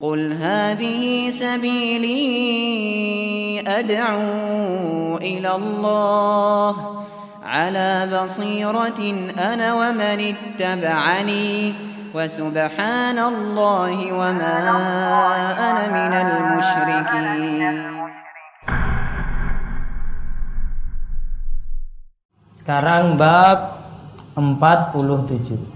قل هذه سبيلي أدعو إلى الله على بصيرة أنا ومن اتبعني وسبحان الله وما أنا من المشركين. Sekarang bab 47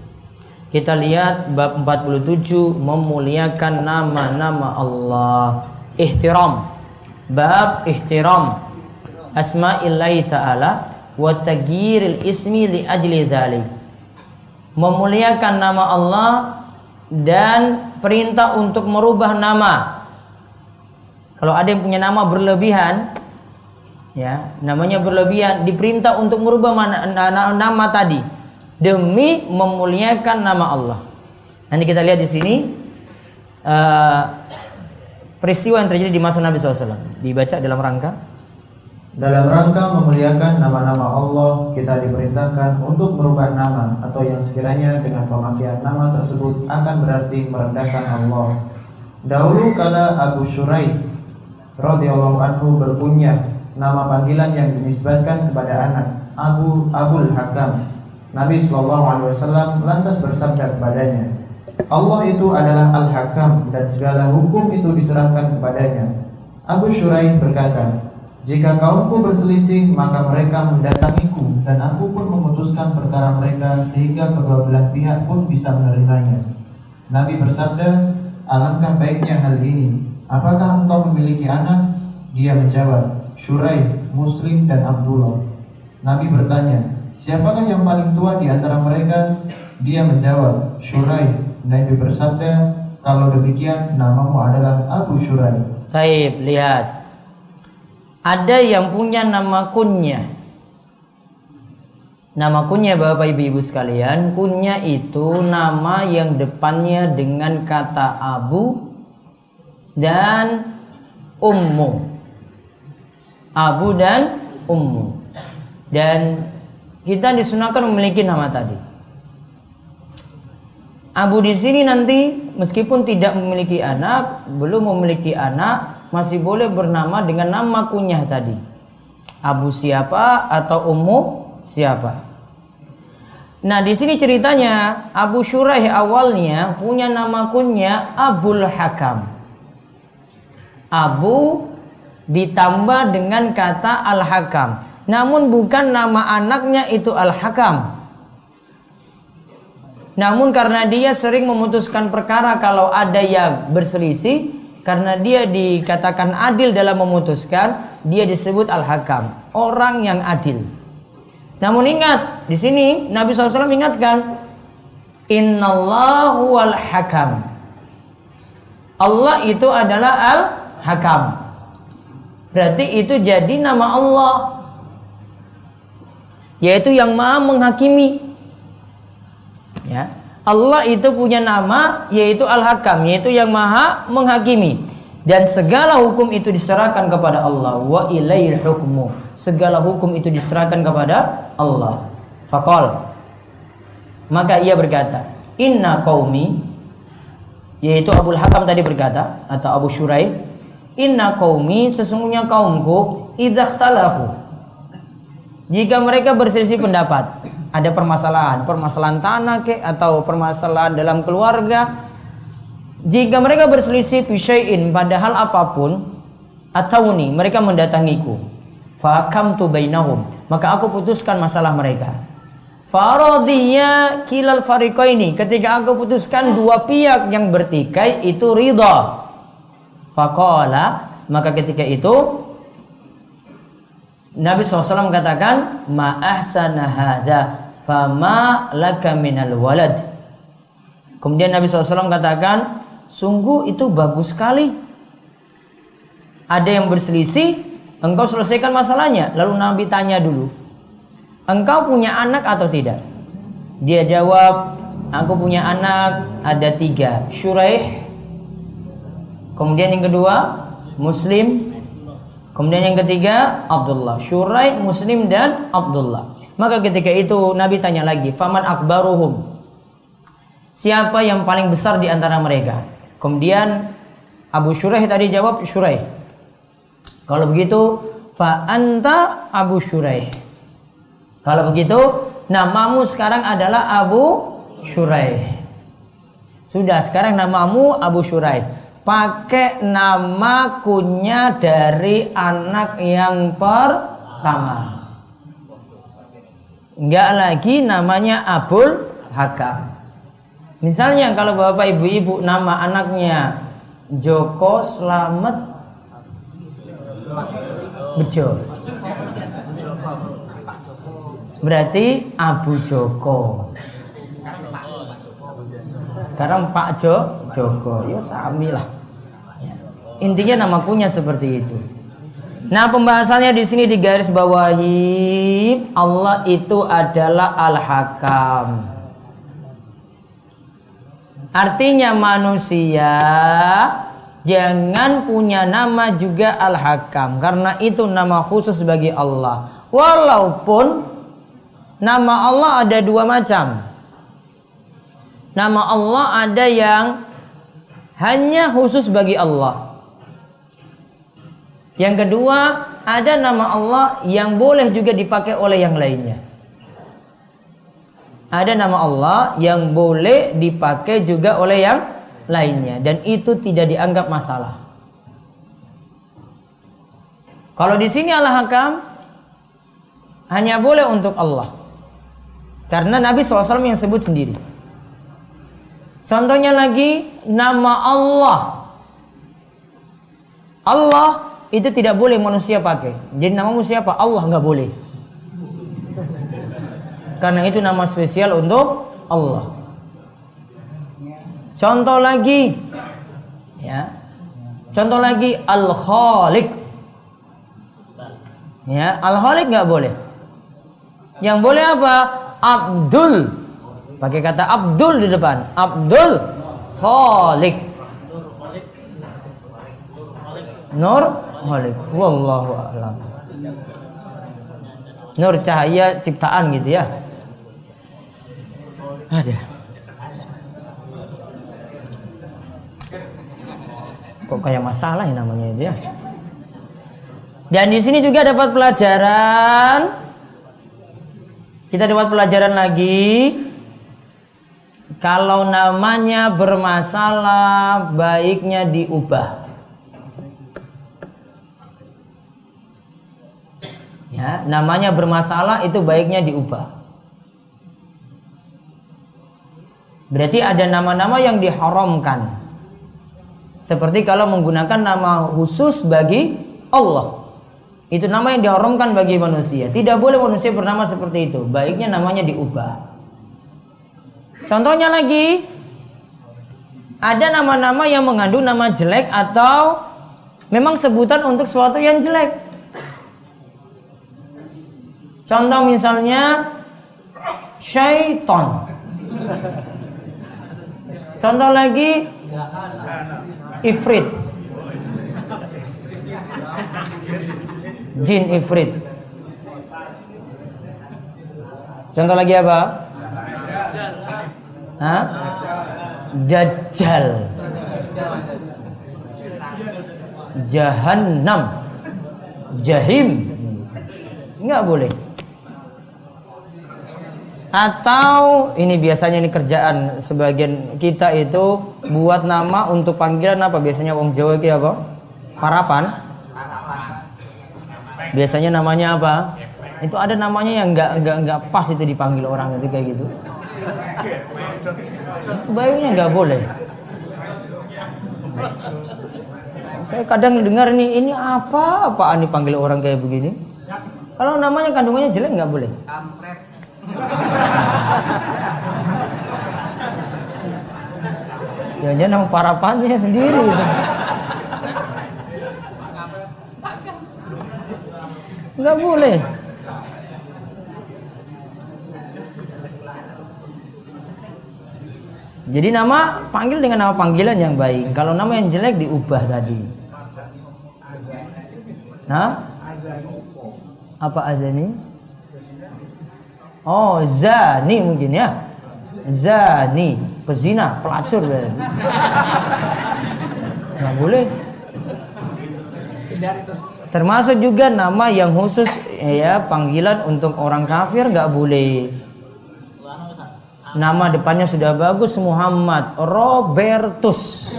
kita lihat bab 47 memuliakan nama-nama Allah. Ihtiram. Bab ihtiram asma'illahi ta'ala wa tagyiril ismi li ajli dhalik. Memuliakan nama Allah dan perintah untuk merubah nama. Kalau ada yang punya nama berlebihan, ya, namanya berlebihan, diperintah untuk merubah nama, nama tadi demi memuliakan nama Allah. Nanti kita lihat di sini uh, peristiwa yang terjadi di masa Nabi SAW. Dibaca dalam rangka dalam rangka memuliakan nama-nama Allah, kita diperintahkan untuk merubah nama atau yang sekiranya dengan pemakaian nama tersebut akan berarti merendahkan Allah. Dahulu kala Abu Shuraih radhiyallahu anhu berpunya nama panggilan yang dinisbatkan kepada anak Abu Abul Hakam Nabi Shallallahu Alaihi Wasallam lantas bersabda kepadanya, Allah itu adalah Al-Hakam dan segala hukum itu diserahkan kepadanya. Abu Shuraih berkata, jika kaumku berselisih, maka mereka mendatangiku dan aku pun memutuskan perkara mereka sehingga kedua belah pihak pun bisa menerimanya. Nabi bersabda, alangkah baiknya hal ini. Apakah engkau memiliki anak? Dia menjawab, Shuraih, Muslim dan Abdullah. Nabi bertanya, Siapakah yang paling tua di antara mereka? Dia menjawab, Syurai. Nabi bersabda, kalau demikian namamu adalah Abu Syurai. Taib, lihat. Ada yang punya nama kunyah. Nama kunyah Bapak Ibu Ibu sekalian, kunyah itu nama yang depannya dengan kata Abu dan Ummu. Abu dan Ummu. Dan kita disunahkan memiliki nama tadi. Abu di sini nanti meskipun tidak memiliki anak, belum memiliki anak, masih boleh bernama dengan nama kunyah tadi. Abu siapa atau Ummu siapa? Nah, di sini ceritanya Abu Shuraih awalnya punya nama kunyah Abul Hakam. Abu ditambah dengan kata Al-Hakam namun bukan nama anaknya itu Al-Hakam. Namun karena dia sering memutuskan perkara kalau ada yang berselisih, karena dia dikatakan adil dalam memutuskan, dia disebut Al-Hakam, orang yang adil. Namun ingat, di sini Nabi SAW ingatkan, Innallahu al-hakam. Allah itu adalah al-hakam. Berarti itu jadi nama Allah yaitu yang maha menghakimi. Ya. Allah itu punya nama yaitu Al-Hakam yaitu yang maha menghakimi. Dan segala hukum itu diserahkan kepada Allah. Wa ilail hukmu. Segala hukum itu diserahkan kepada Allah. Faqal. Maka ia berkata inna qaumi yaitu Abu Hakam tadi berkata atau Abu Syurai inna qaumi sesungguhnya kaumku idzahtalafu jika mereka berselisih pendapat, ada permasalahan, permasalahan tanah ke atau permasalahan dalam keluarga, jika mereka berselisih fisyai'in padahal apa pun atau nih mereka mendatangiku. Fakam tu bainahum maka aku putuskan masalah mereka. Faradiyya kilal ini ketika aku putuskan dua pihak yang bertikai itu ridha. Faqala maka ketika itu Nabi SAW katakan ma'ahsana hadha fama laka minal walad. Kemudian Nabi SAW katakan sungguh itu bagus sekali. Ada yang berselisih engkau selesaikan masalahnya. Lalu Nabi tanya dulu engkau punya anak atau tidak? Dia jawab aku punya anak ada tiga Syuraih kemudian yang kedua Muslim Kemudian yang ketiga Abdullah, Syurai, Muslim dan Abdullah. Maka ketika itu Nabi tanya lagi, "Faman akbaruhum?" Siapa yang paling besar di antara mereka? Kemudian Abu Shuraih tadi jawab Shuraih. Kalau begitu, fa anta Abu Shuraih. Kalau begitu, namamu sekarang adalah Abu Shuraih. Sudah, sekarang namamu Abu Shuraih. Pakai nama kunya dari anak yang pertama. Enggak lagi namanya Abul Hakam. Misalnya kalau bapak ibu-ibu nama anaknya Joko Slamet Bejo. Berarti Abu Joko. Sekarang Pak Jo Joko. Ya sami lah. Ya. Intinya nama kunya seperti itu. Nah pembahasannya di sini di garis bawahi Allah itu adalah Al-Hakam. Artinya manusia jangan punya nama juga Al-Hakam karena itu nama khusus bagi Allah. Walaupun nama Allah ada dua macam. Nama Allah ada yang hanya khusus bagi Allah. Yang kedua, ada nama Allah yang boleh juga dipakai oleh yang lainnya ada nama Allah yang boleh dipakai juga oleh yang lainnya dan itu tidak dianggap masalah. Kalau di sini Allah hakam hanya boleh untuk Allah. Karena Nabi SAW yang sebut sendiri. Contohnya lagi nama Allah. Allah itu tidak boleh manusia pakai. Jadi nama manusia apa? Allah nggak boleh. Karena itu nama spesial untuk Allah. Contoh lagi ya. Contoh lagi Al-Khaliq. Ya, Al-Khaliq nggak boleh. Yang boleh apa? Abdul. Pakai kata Abdul di depan. Abdul Khaliq. Nur Khaliq. Wallahu a'lam. Nur cahaya ciptaan gitu ya. Ada. Kok kayak masalah ya namanya itu ya? Dan di sini juga dapat pelajaran. Kita dapat pelajaran lagi. Kalau namanya bermasalah, baiknya diubah. Ya, namanya bermasalah itu baiknya diubah. Berarti ada nama-nama yang diharamkan. Seperti kalau menggunakan nama khusus bagi Allah. Itu nama yang diharamkan bagi manusia. Tidak boleh manusia bernama seperti itu. Baiknya namanya diubah. Contohnya lagi, ada nama-nama yang mengandung nama jelek atau memang sebutan untuk sesuatu yang jelek. Contoh misalnya syaiton. Contoh lagi Ifrit Jin Ifrit Contoh lagi apa? Hah? Dajjal Jahannam Jahim Enggak boleh atau ini biasanya ini kerjaan sebagian kita itu buat nama untuk panggilan apa biasanya wong Jawa itu apa? Parapan. Biasanya namanya apa? Itu ada namanya yang nggak nggak nggak pas itu dipanggil orang itu kayak gitu. Baiknya nggak boleh. Saya kadang dengar ini ini apa apaan dipanggil orang kayak begini. Kalau namanya kandungannya jelek nggak boleh. Ya jangan nama parapannya sendiri. Enggak boleh. Jadi nama panggil dengan nama panggilan yang baik. Kalau nama yang jelek diubah tadi. Nah, apa azani? Oh, zani mungkin ya. Zani, pezina, pelacur nggak boleh termasuk juga nama yang khusus ya panggilan untuk orang kafir nggak boleh nama depannya sudah bagus Muhammad Robertus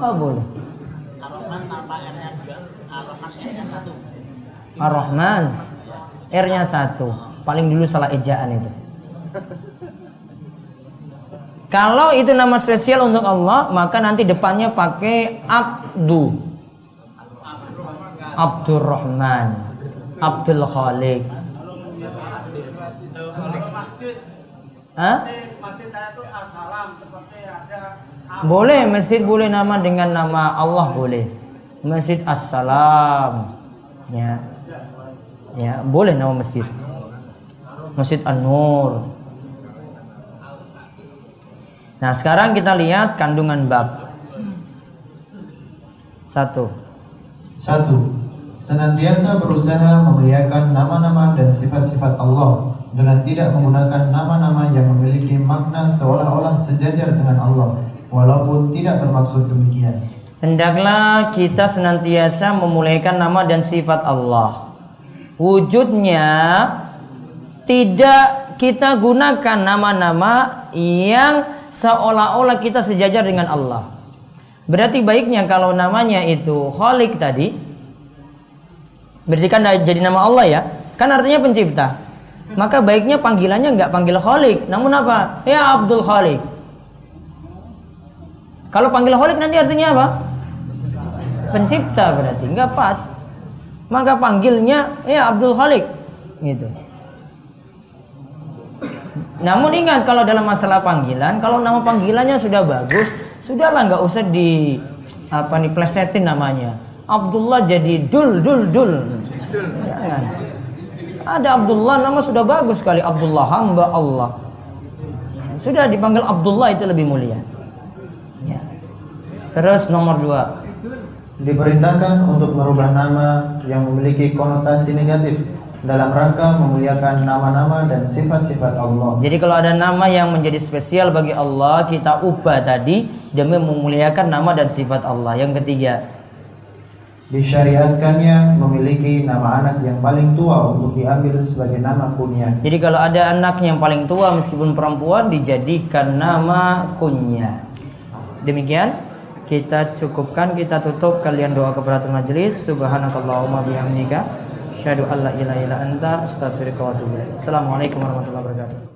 nggak boleh Ar-Rahman R-nya satu paling dulu salah ejaan itu kalau itu nama spesial untuk Allah, maka nanti depannya pakai Abdu. Abdurrahman. Abdul Khalik. Boleh, masjid boleh nama dengan nama Allah boleh. Masjid Assalam. Ya. Ya, boleh nama masjid. Masjid An-Nur. Nah sekarang kita lihat kandungan bab. Satu. Satu. Senantiasa berusaha memuliakan nama-nama dan sifat-sifat Allah dengan tidak menggunakan nama-nama yang memiliki makna seolah-olah sejajar dengan Allah, walaupun tidak bermaksud demikian. Hendaklah kita senantiasa memuliakan nama dan sifat Allah. Wujudnya tidak kita gunakan nama-nama yang seolah-olah kita sejajar dengan Allah. Berarti baiknya kalau namanya itu Khalik tadi, berarti kan jadi nama Allah ya, kan artinya pencipta. Maka baiknya panggilannya nggak panggil Khalik, namun apa? Ya Abdul Khalik. Kalau panggil Khalik nanti artinya apa? Pencipta berarti nggak pas. Maka panggilnya ya Abdul Khalik, gitu. Namun ingat kalau dalam masalah panggilan, kalau nama panggilannya sudah bagus, sudahlah nggak usah di apa nih plesetin namanya. Abdullah jadi dul dul dul. Jangan. Ada Abdullah nama sudah bagus sekali Abdullah hamba Allah. Sudah dipanggil Abdullah itu lebih mulia. Ya. Terus nomor dua. Diperintahkan untuk merubah nama yang memiliki konotasi negatif dalam rangka memuliakan nama-nama dan sifat-sifat Allah. Jadi kalau ada nama yang menjadi spesial bagi Allah, kita ubah tadi demi memuliakan nama dan sifat Allah. Yang ketiga, disyariatkannya memiliki nama anak yang paling tua untuk diambil sebagai nama kunyah. Jadi kalau ada anak yang paling tua meskipun perempuan dijadikan nama kunyah. Demikian kita cukupkan, kita tutup kalian doa kepada majelis. Subhanakallahumma bihamdika Asyhadu an la ilaha illa anta astaghfiruka wa atubu Assalamualaikum warahmatullahi wabarakatuh.